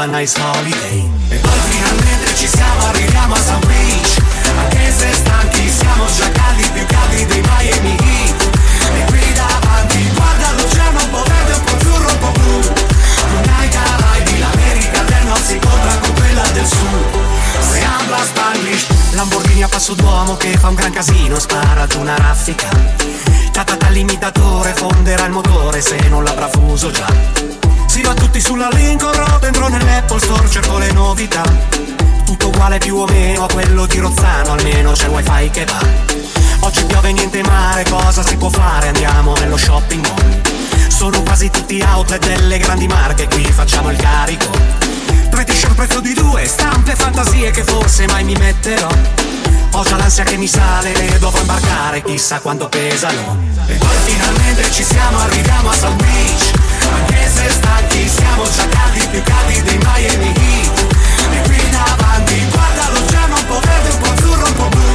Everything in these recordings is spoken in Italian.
a nice holiday. E poi finalmente ci siamo, arriviamo a South Beach. Anche se stanchi siamo già caldi, più caldi dei Miami Heat. E qui davanti guarda l'oceano un po' verde, un po' azzurro, un po' blu. Non hai Caraibi, l'America del Nord si incontra con quella del Sud. Se habla Spanish. Lamborghini a passo d'uomo che fa un gran casino Spara ad una raffica. Catata all'imitatore fonderà il motore se non l'avrà fuso già Si va tutti sulla Lincoln Road Entro nell'Apple Store cerco le novità Tutto uguale più o meno a quello di Rozzano Almeno c'è il wifi che va Oggi piove niente mare Cosa si può fare? Andiamo nello shopping mall Sono quasi tutti outlet delle grandi marche Qui facciamo il carico Tre t-shirt prezzo di due, stampe fantasie che forse mai mi metterò. Ho già l'ansia che mi sale e dovrò imbarcare, chissà quanto pesano. E poi finalmente ci siamo, arriviamo a South Beach. Anche se stanchi siamo già caldi, più caldi dei Miami Heat. E qui davanti guarda l'oceano un po' verde, un po' azzurro, un po' blu.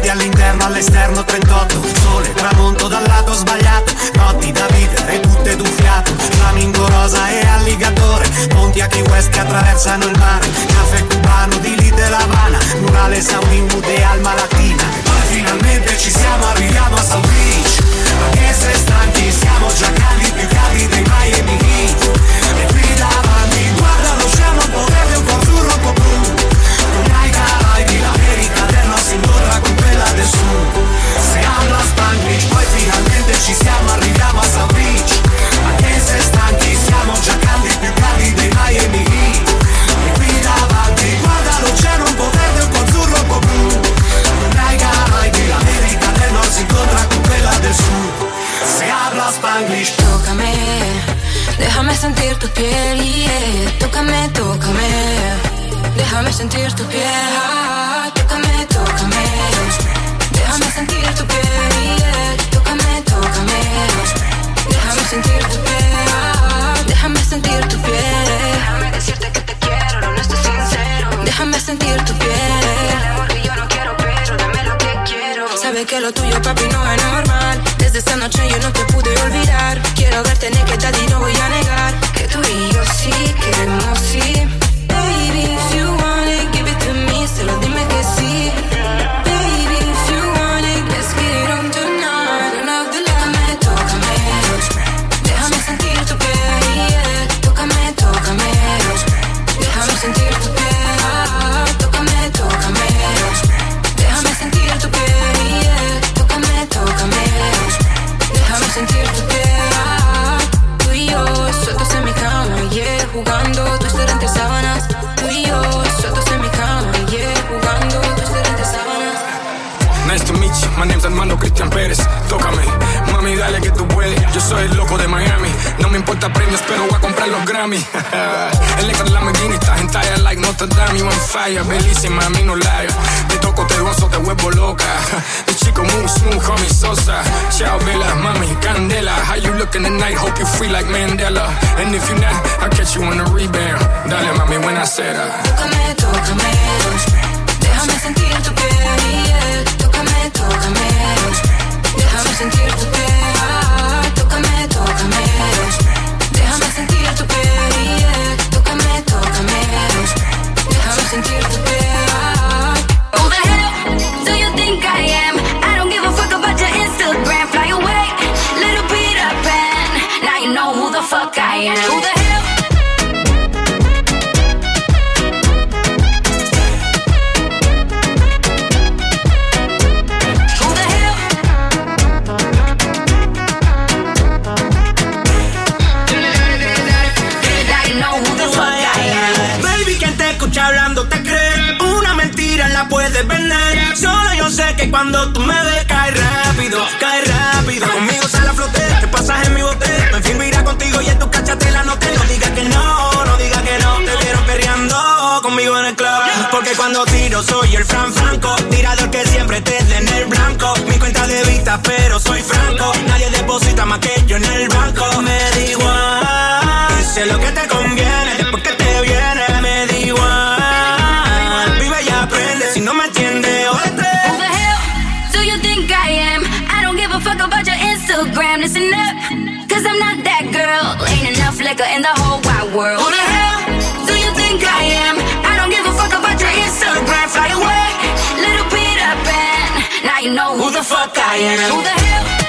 Gradi all'interno, all'esterno 38 Sole, tramonto dal lato sbagliato. Notti da vivere, tutte d'un fiato. Flamingo rosa e alligatore. Ponti a Key West che attraversano il mare. Caffè cubano di lì dell'Havana Murale sounding mood e alma latina. E poi finalmente ci siamo, arriviamo a South Beach. Anche se stanchi siamo già caldi, più caldi dei Miami Heat. E qui davanti Ci siamo, arriviamo a South Beach Anche se stanchi siamo già caldi Più caldi dei Miami Heat. E qui davanti guarda l'oceano Un po' verde, un po' azzurro, un po' blu. Non hai mai che l'America del Nord Si incontra con quella del Sud. Se habla Spanglish Tócame, déjame sentir tu piel yeah. Tócame, tócame Déjame sentir tu piel ah, Tócame, tócame Déjame sentir tu piel déjame sentir tu piel. Déjame decirte que te quiero, no, no estoy sincero. Déjame sentir tu piel. El amor que yo no quiero, pero dame lo que quiero. Sabe que lo tuyo, papi, no es normal. Desde esta noche yo no te pude olvidar. Quiero in the night, hope you're free like Mandela. And if you never. not cuando tú me ves cae rápido, cae rápido. Conmigo se la floté, te pasas en mi bote. Me fui irá contigo y en tu cachate la noté. No digas que no, no digas que no. Te vieron perreando conmigo en el club. Porque cuando tiro soy el Fran Franco. Tirador que siempre te den el blanco. Mi cuenta de vista, pero soy franco. Nadie deposita más que yo en el banco. world. Who the hell do you think I am? I don't give a fuck about your Instagram. Fly away, little Peter Pan. Now you know who the fuck I am. Who the hell?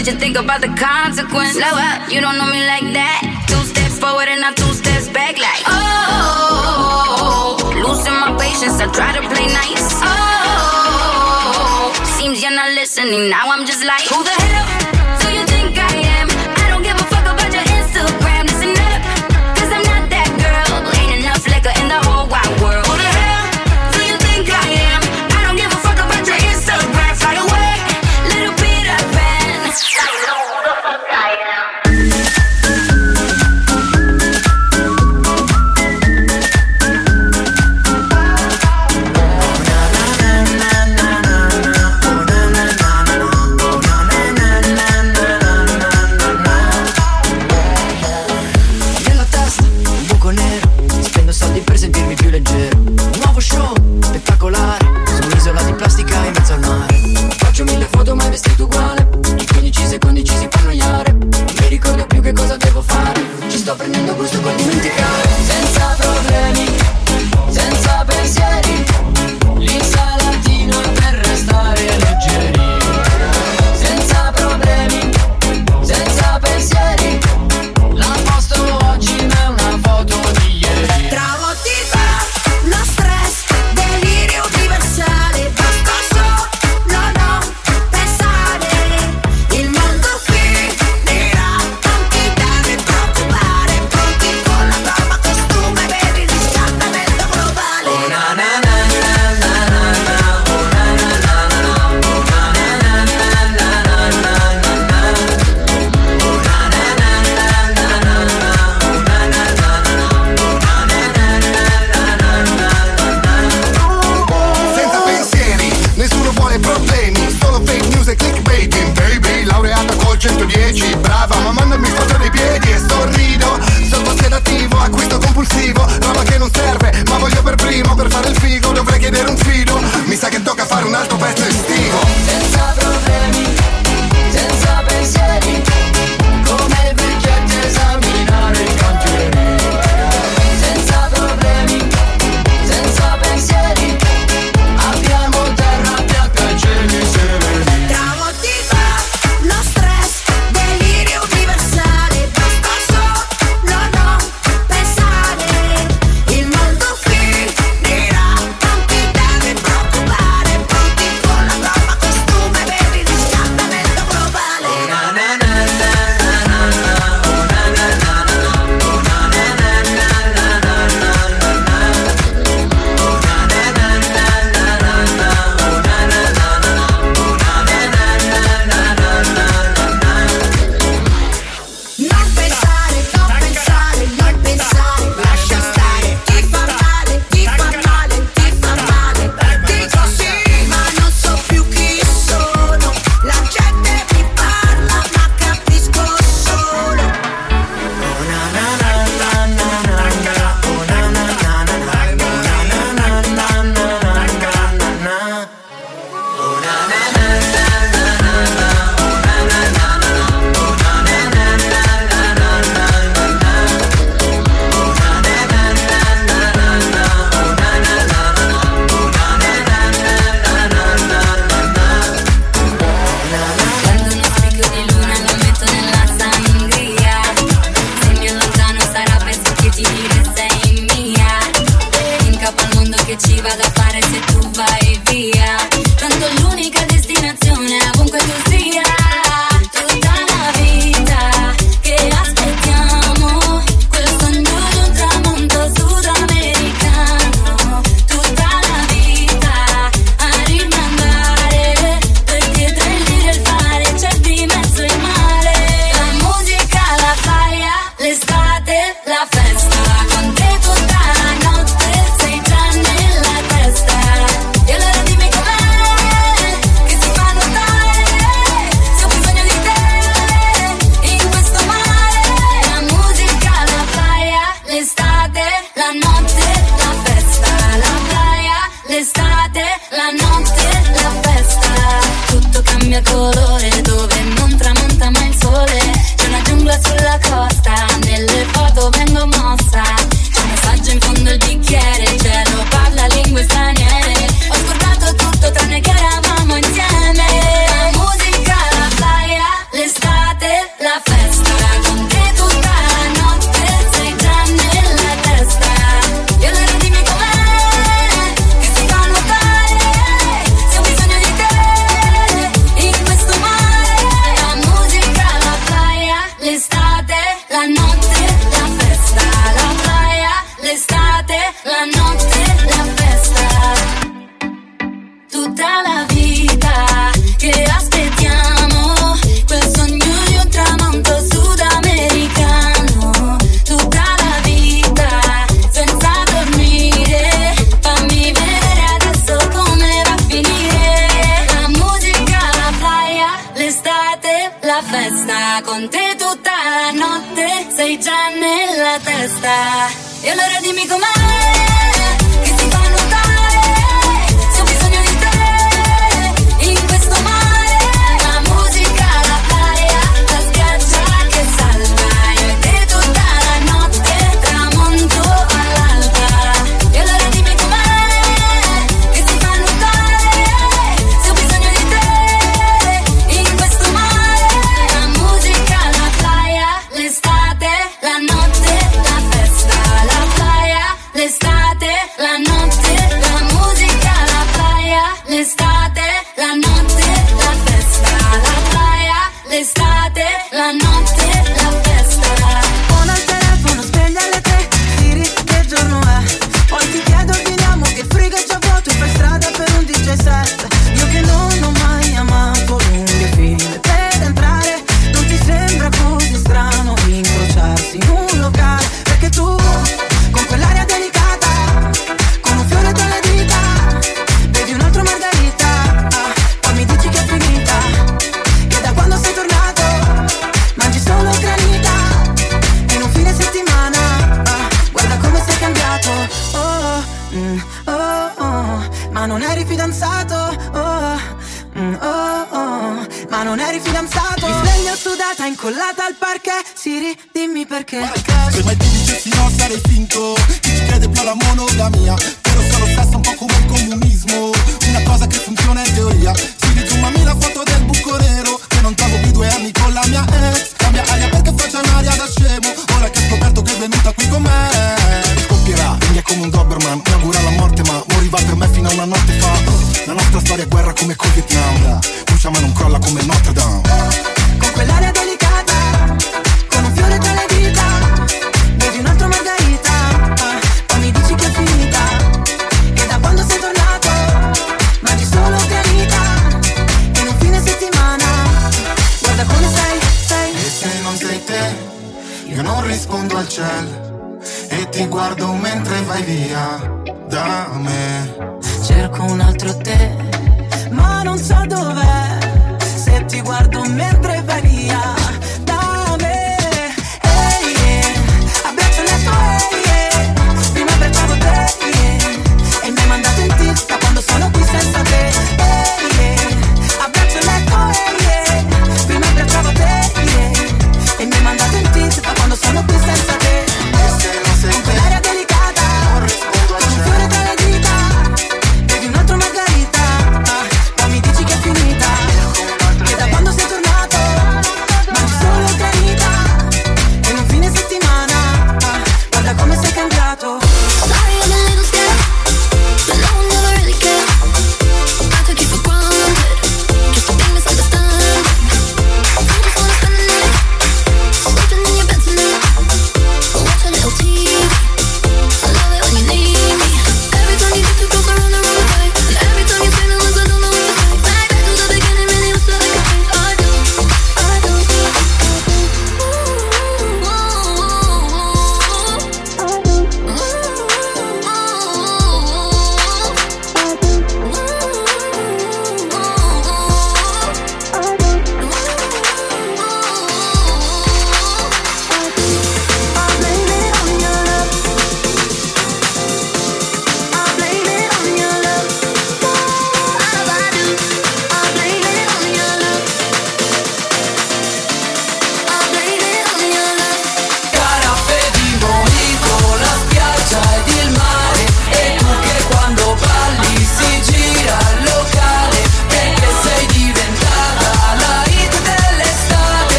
Did you think about the consequence? Slow up, you don't know me like that. Two steps forward and not two steps back, like oh. oh. Losing my patience, I try to play nice. Oh, seems you're not listening. Now I'm just like, who the hell?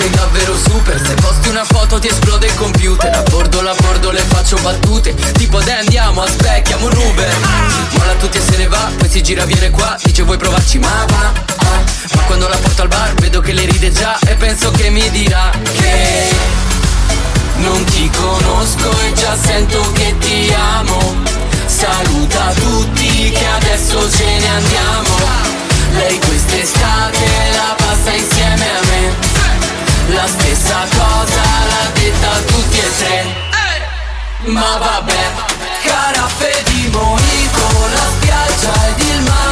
Sei davvero super. Se posti una foto ti esplode il computer. A bordo la bordo le faccio battute. Tipo dai andiamo, aspecchiamo un Uber Molla tutti e se ne va, poi si gira viene qua. Dice vuoi provarci? Ma va ah. Ma quando la porto al bar vedo che le ride già E penso che mi dirà che non ti conosco e già sento che ti amo. Saluta tutti che adesso ce ne andiamo. Lei quest'estate la passa insieme a me La stessa cosa l'ha detta tutti e tre. Ma vabbè, caraffe di mojito La spiaggia ed il mare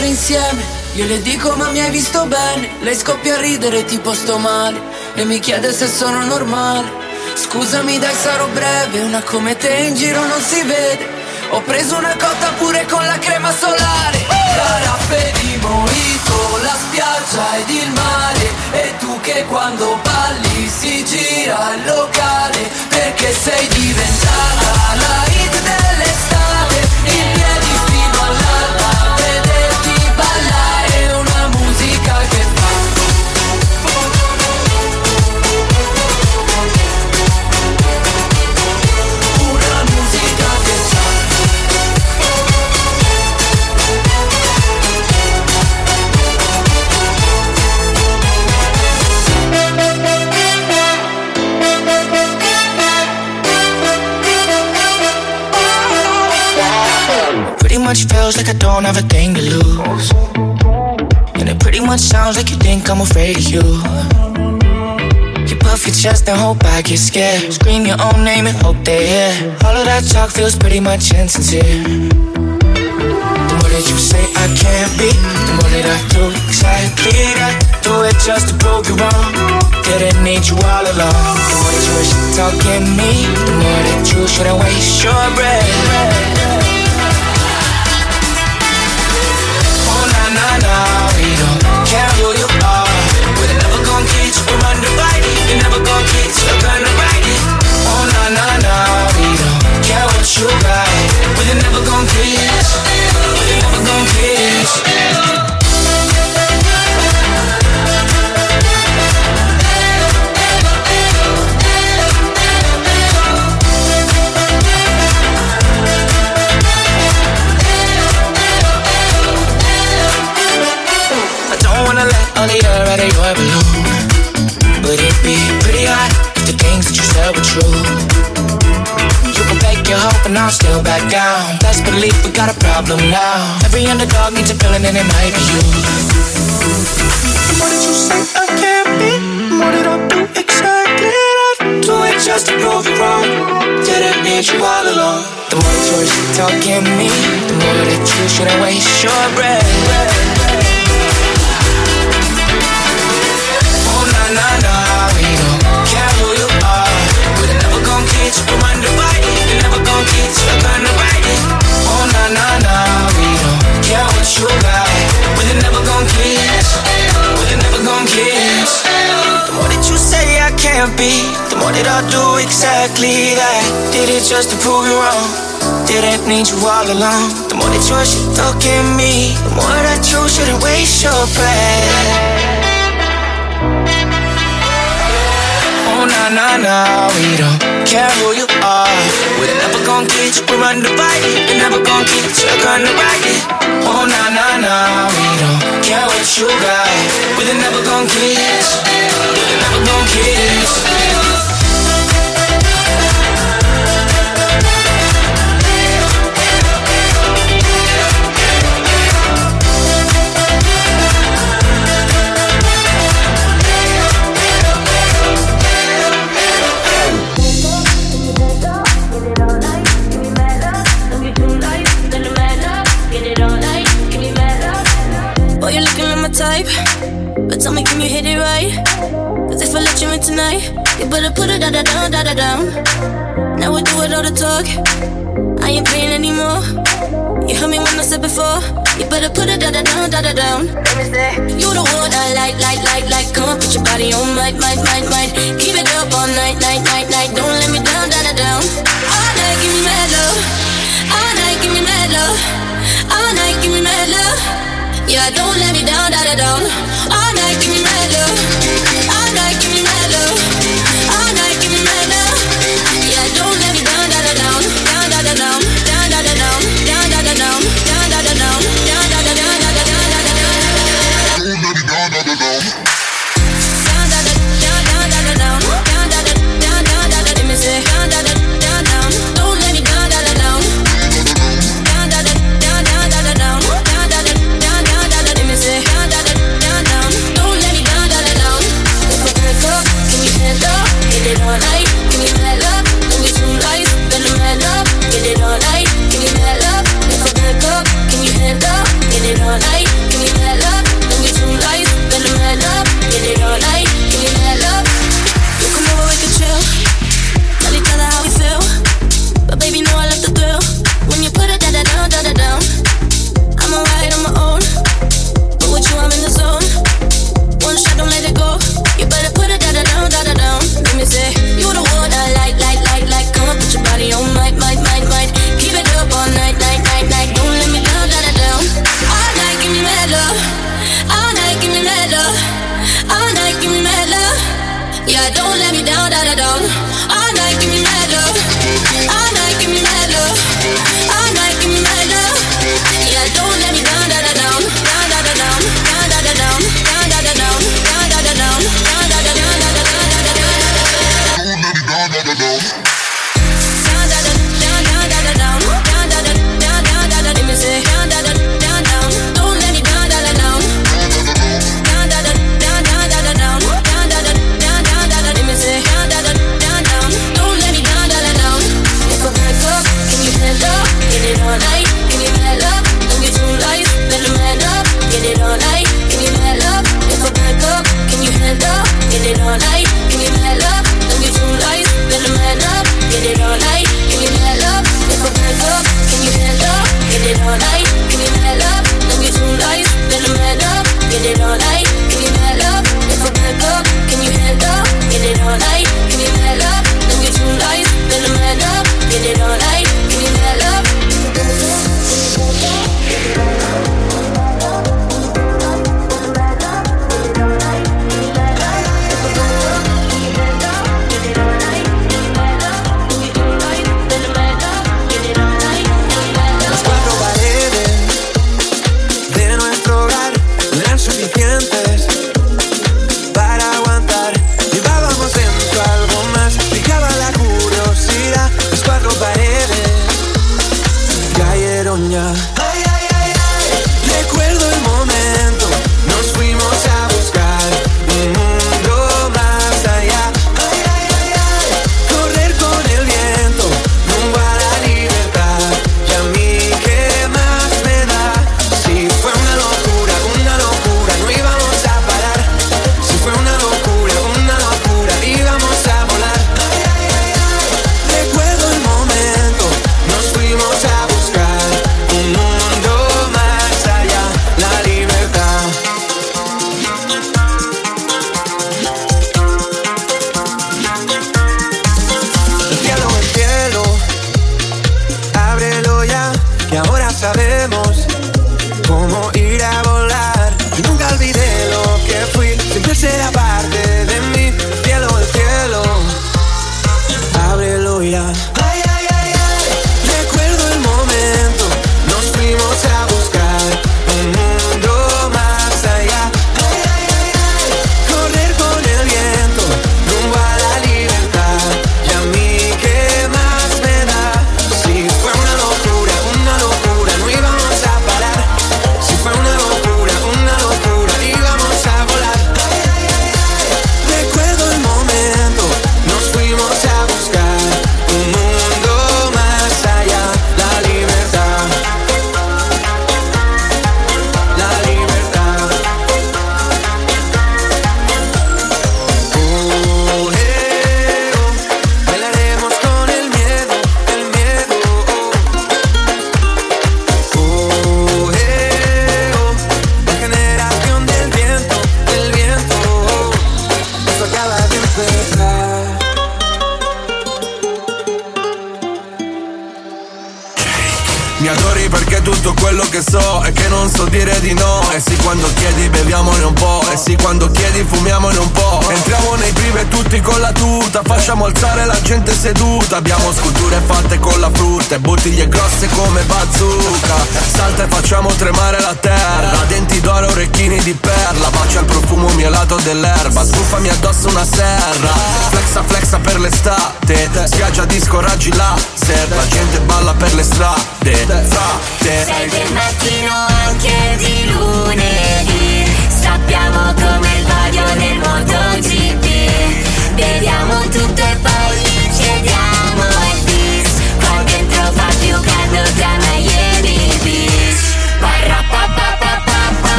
stare insieme. Io le dico ma mi hai visto bene? Lei scoppia a ridere tipo sto male E mi chiede se sono normale. Scusami dai sarò breve Una come te in giro non si vede. Ho preso una cotta pure con la crema solare. Caraffe di mojito La spiaggia ed il mare. E tu che quando balli si gira il locale Perché sei diventata la hit dell'estate feels like I don't have a thing to lose. And it pretty much sounds like you think I'm afraid of you. You puff your chest and hope I get scared. Scream your own name and hope they hear. All of that talk feels pretty much insincere. The more that you say I can't be, the more that I do exactly that. Do it just to prove you wrong. Didn't need you all along. The more that you wish talking me, the more that you shouldn't waste your breath. Na na we don't care who true. You can fake your hope and I'll still back down. Best believe we got a problem now. Every underdog needs a feeling and it might be you. What did you say I can't be? What did I do exactly that? Do it just to prove you wrong. Didn't need you all along. The more you're talking me, the more that you shouldn't waste your breath. Exactly that. Did it just to prove you wrong. Didn't need you all along. The more that you're shit talking me, the more that you shouldn't waste your breath. Oh na na na, we don't care who you are. We're never gonna get you, we're underbite. We're never gonna get you, gonna ride it. Oh na na na, we don't care what you got. We're never gonna get, we're never gonna get. You better put it da da down, da da down. Now we do it all the talk. I ain't paying anymore. You heard me when I said before. You better put it da da down, da da down. You the one I like, like, like, like. Come on, put your body on, might, might, might, might. Keep it up all night, night, night, night. Don't let me down, da da down. All night, give me mad love. All night, give me mad love. All night, give me mad love. Yeah, don't let me down, da da down. All night, give me mad love.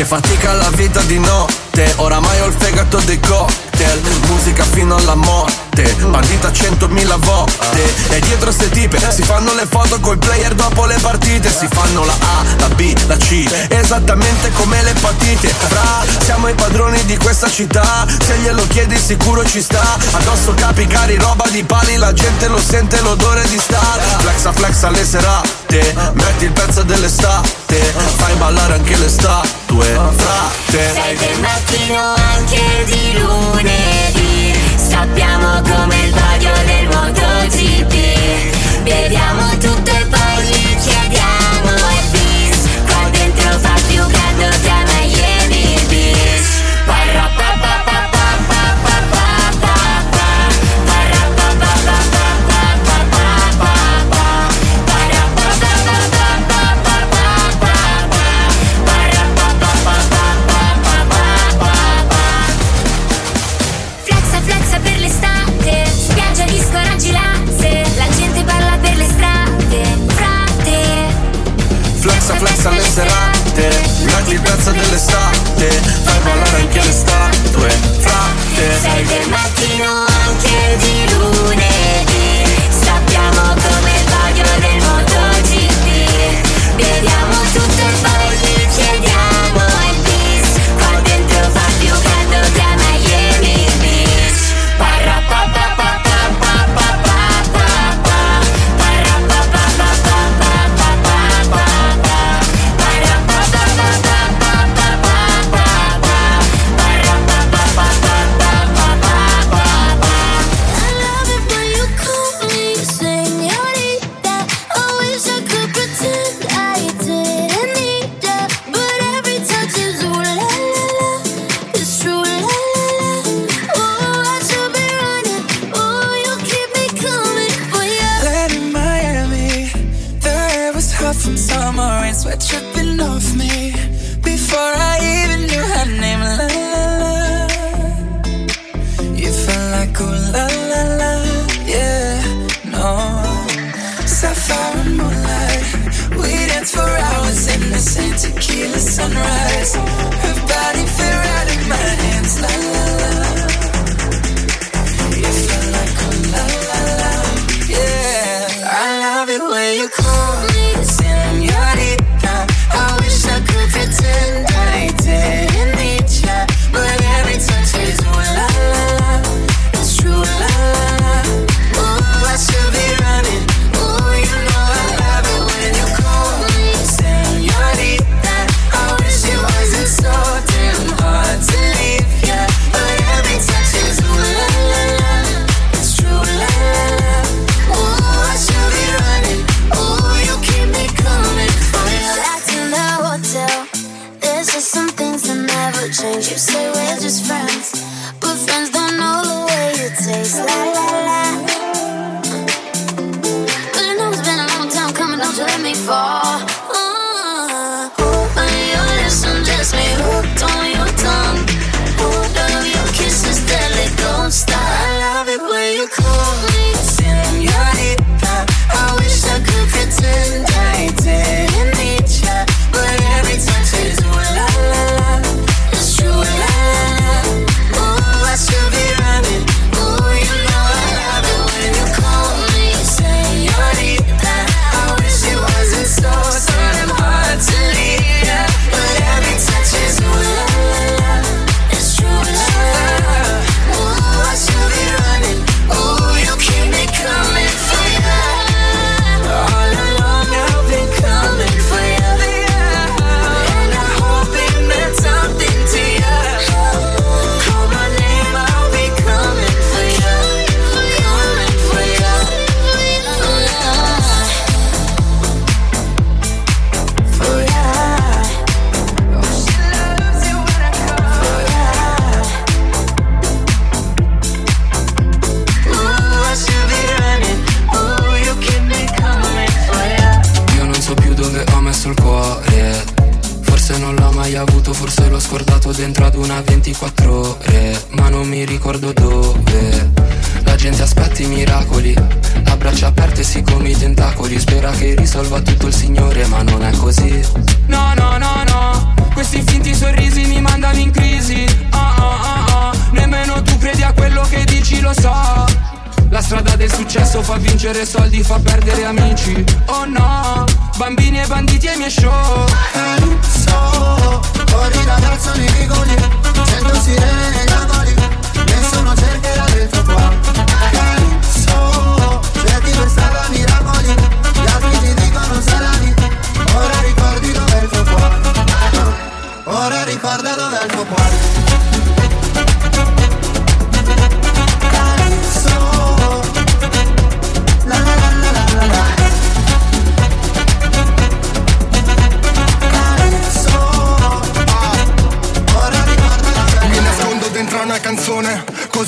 Che fatica la vita di notte. Oramai ho il fegato dei cocktail. Musica fino alla morte. Bandita centomila volte. E dietro ste tipe si fanno le foto col player dopo le partite. Si fanno la A, la B, la C Esattamente come le patite. Fra, siamo i padroni di questa città. Se glielo chiedi sicuro ci sta. Addosso capi cari, roba di pali. La gente lo sente l'odore di star. Flexa flexa le serate te. Metti il pezzo dell'estate Fai ballare anche le statue Frate. Sei del mattino anche di lunedì Sappiamo come il bagno del MotoGP. Beviamo tutti l'estate Fai ballare anche le statue, frate. Sei del mattino anche di lui.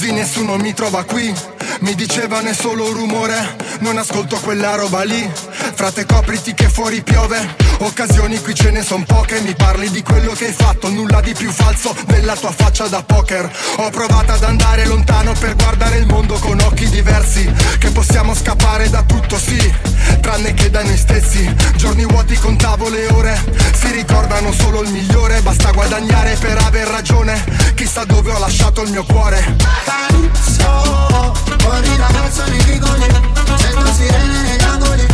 Così nessuno mi trova qui. Mi dicevano è solo rumore, non ascolto quella roba lì. Frate copriti che fuori piove, occasioni qui ce ne son poche. Mi parli di quello che hai fatto, nulla di più falso della tua faccia da poker. Ho provato ad andare lontano per guardare il mondo con occhi diversi. Che possiamo scappare da tutto, sì, tranne che da noi stessi. Giorni vuoti contavo le ore, si ricordano solo il migliore. Basta guadagnare per aver ragione, chissà dove ho lasciato il mio cuore. So, corri ragazzo nei vicoli, sento sirene negli angoli,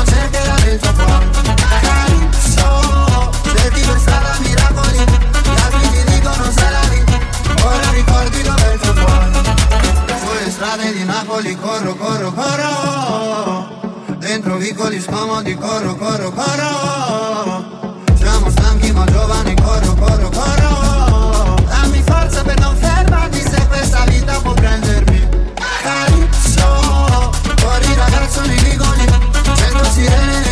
nessuno cercherà del tuo cuore. So, cerchi per strada miracoli, gli altri ti dicono sarai, ora ricordi dov'è il tuo cuore. Sulle strade di Napoli corro, corro, corro, dentro vicoli scomodi corro, corro, corro. Siamo stanchi ma giovani, corro, corro, corro. Dammi forza per non fermarmi se questa vita può prendermi. Calypso, fuori ragazzo nei vicoli,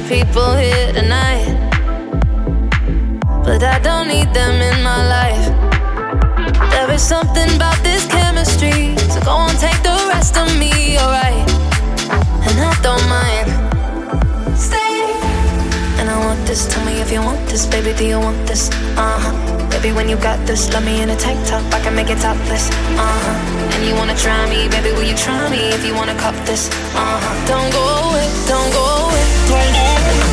of people here tonight, but I don't need them in my life. There is something about this chemistry, so go on, take the rest of me, alright? And I don't mind. Stay. And I want this, tell me if you want this, baby, do you want this? Uh huh. baby, when you got this. Love me in a tank top, I can make it topless. Uh huh. And you wanna try me, baby, will you try me if you wanna cop this? Uh huh. Don't go away, don't go away, Toilette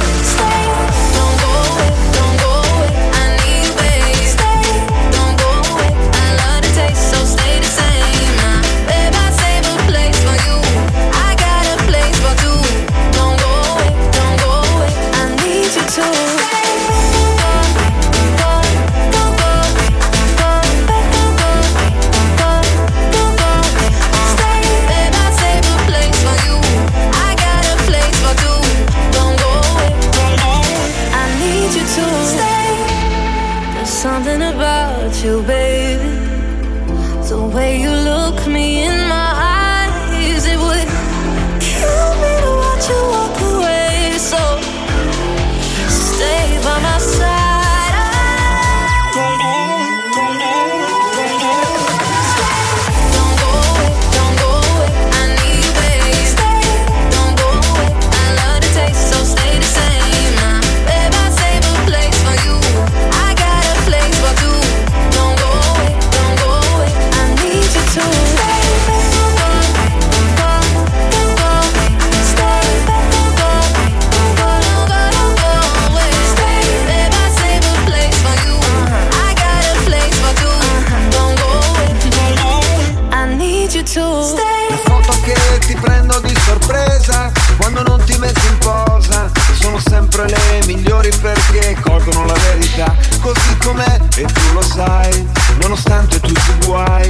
lo sai nonostante tutti i guai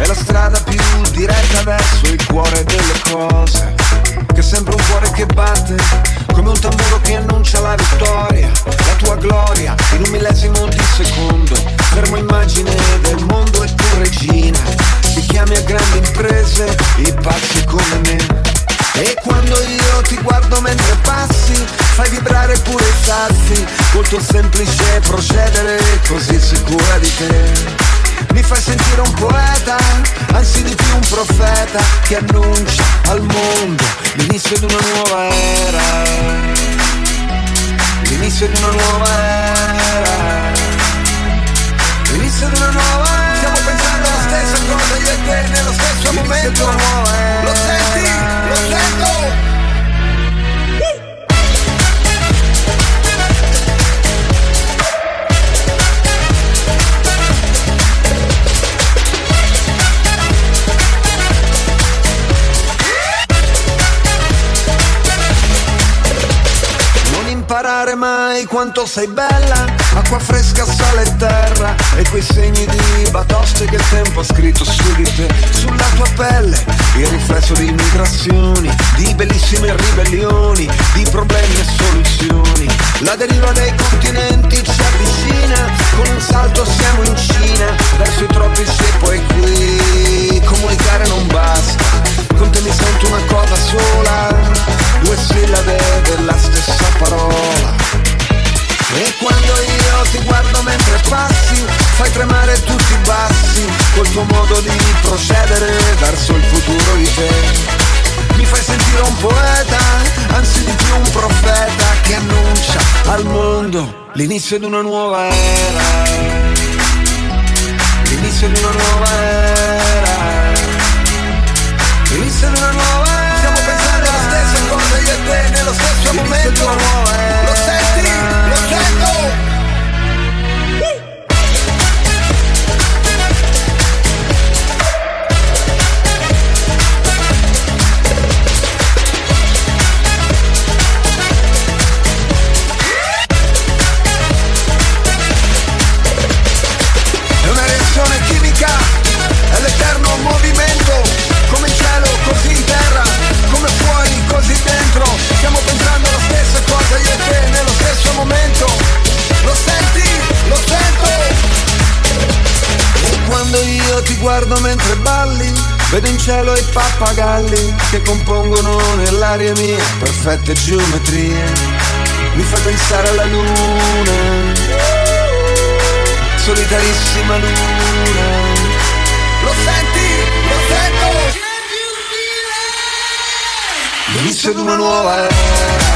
è la strada più diretta verso il cuore delle cose. Che sembra un cuore che batte come un tamburo che annuncia la vittoria la tua gloria in un millesimo di secondo. Fermo immagine del mondo e tu regina ti chiami a grandi imprese i pazzi come me. E quando io ti guardo mentre passi Fai vibrare pure i sassi Col tuo semplice procedere Così profeta Che annuncia al mondo L'inizio di una nuova era. L'inizio di una nuova era. L'inizio di una nuova era. Stiamo pensando alla stessa cosa io e te nello stesso momento. Lo senti? Lo sento? Quanto sei bella Acqua fresca, sale e terra E quei segni di batoste che il tempo ha scritto su di te Sulla tua pelle Il riflesso di migrazioni Di bellissime ribellioni Di problemi e soluzioni. La deriva dei continenti ci avvicina Con un salto siamo in Cina Verso i tropici e poi qui. Comunicare non basta Con te mi sento una cosa sola Due sillabe della stessa parola ti guardo mentre passi, fai tremare tutti i bassi, col tuo modo di procedere verso il futuro di te. Mi fai sentire un poeta, anzi di più un profeta, che annuncia al mondo l'inizio di una nuova era. L'inizio di una nuova era. L'inizio di una nuova era. Stiamo pensando alla stessa cosa io e te nello stesso momento. Di una nuova era. Guardo mentre balli, vedo in cielo i pappagalli che compongono nell'aria mia perfette geometrie. Mi fa pensare alla luna solitarissima luna. Lo senti? Lo sento? L'inizio di una nuova era.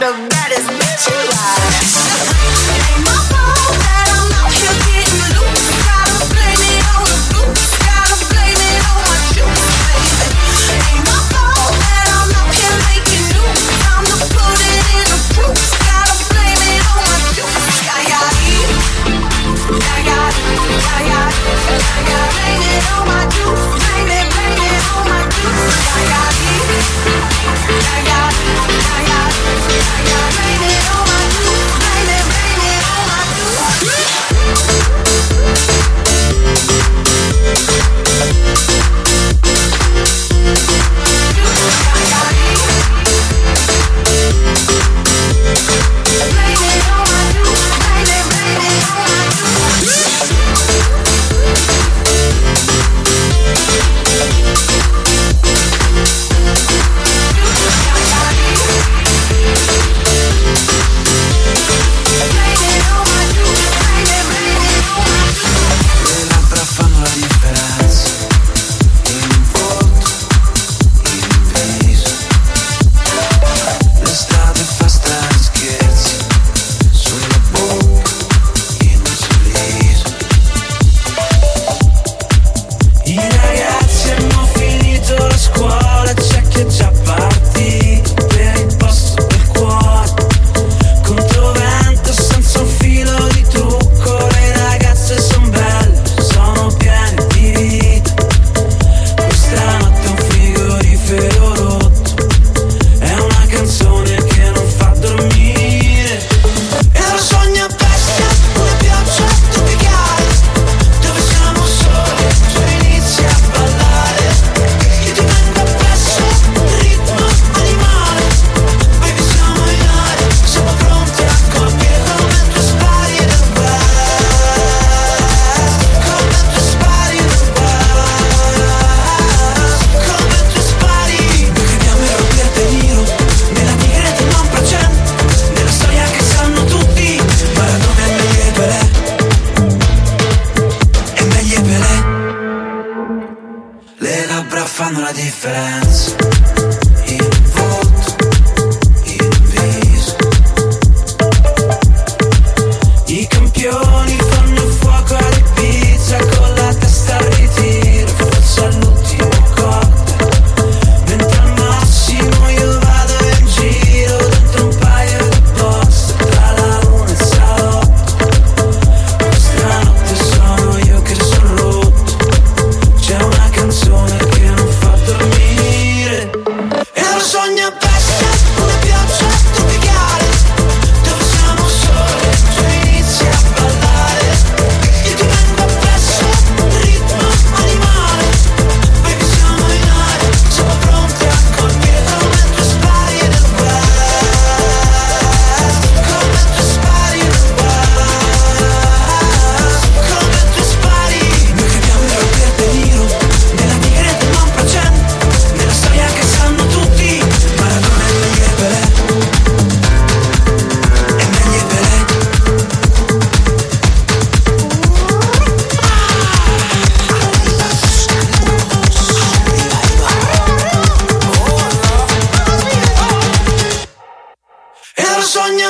The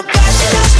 I'm flashing up.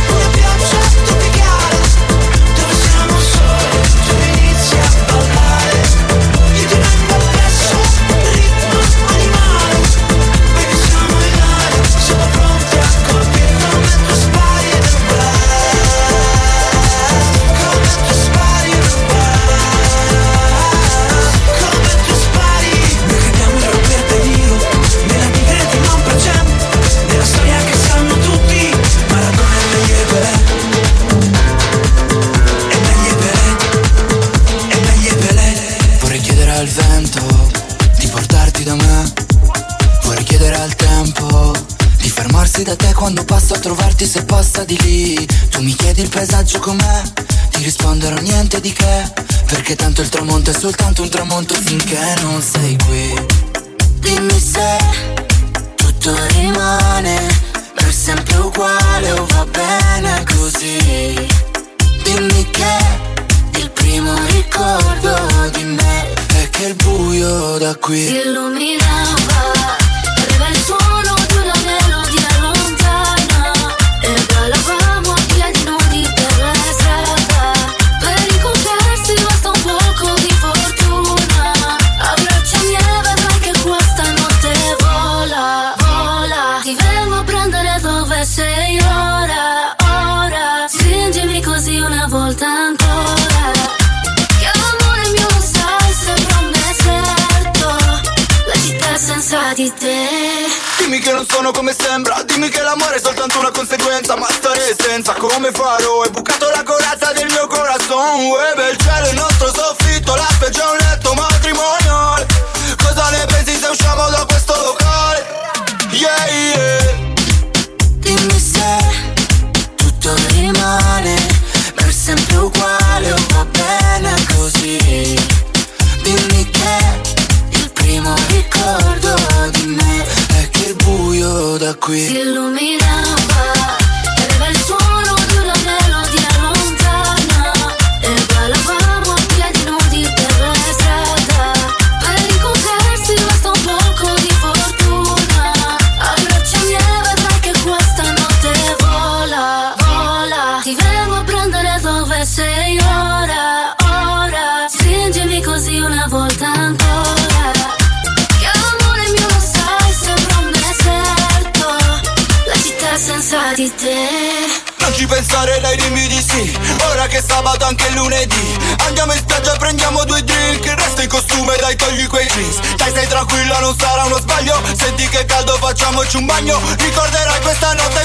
il paesaggio com'è? Ti risponderò niente di che Perché tanto il tramonto è soltanto un tramonto finché non sei qui. Dimmi se tutto rimane Per sempre uguale o va bene così. Dimmi che il primo ricordo di me È che il buio da qui Si illuminava. vicino come sembra. Dimmi che l'amore è soltanto una conseguenza Ma stare senza. Come farò? È bucato la corazza del mio corazon. Web il cielo, il nostro soffitto, la stagione daño. Mi esta nota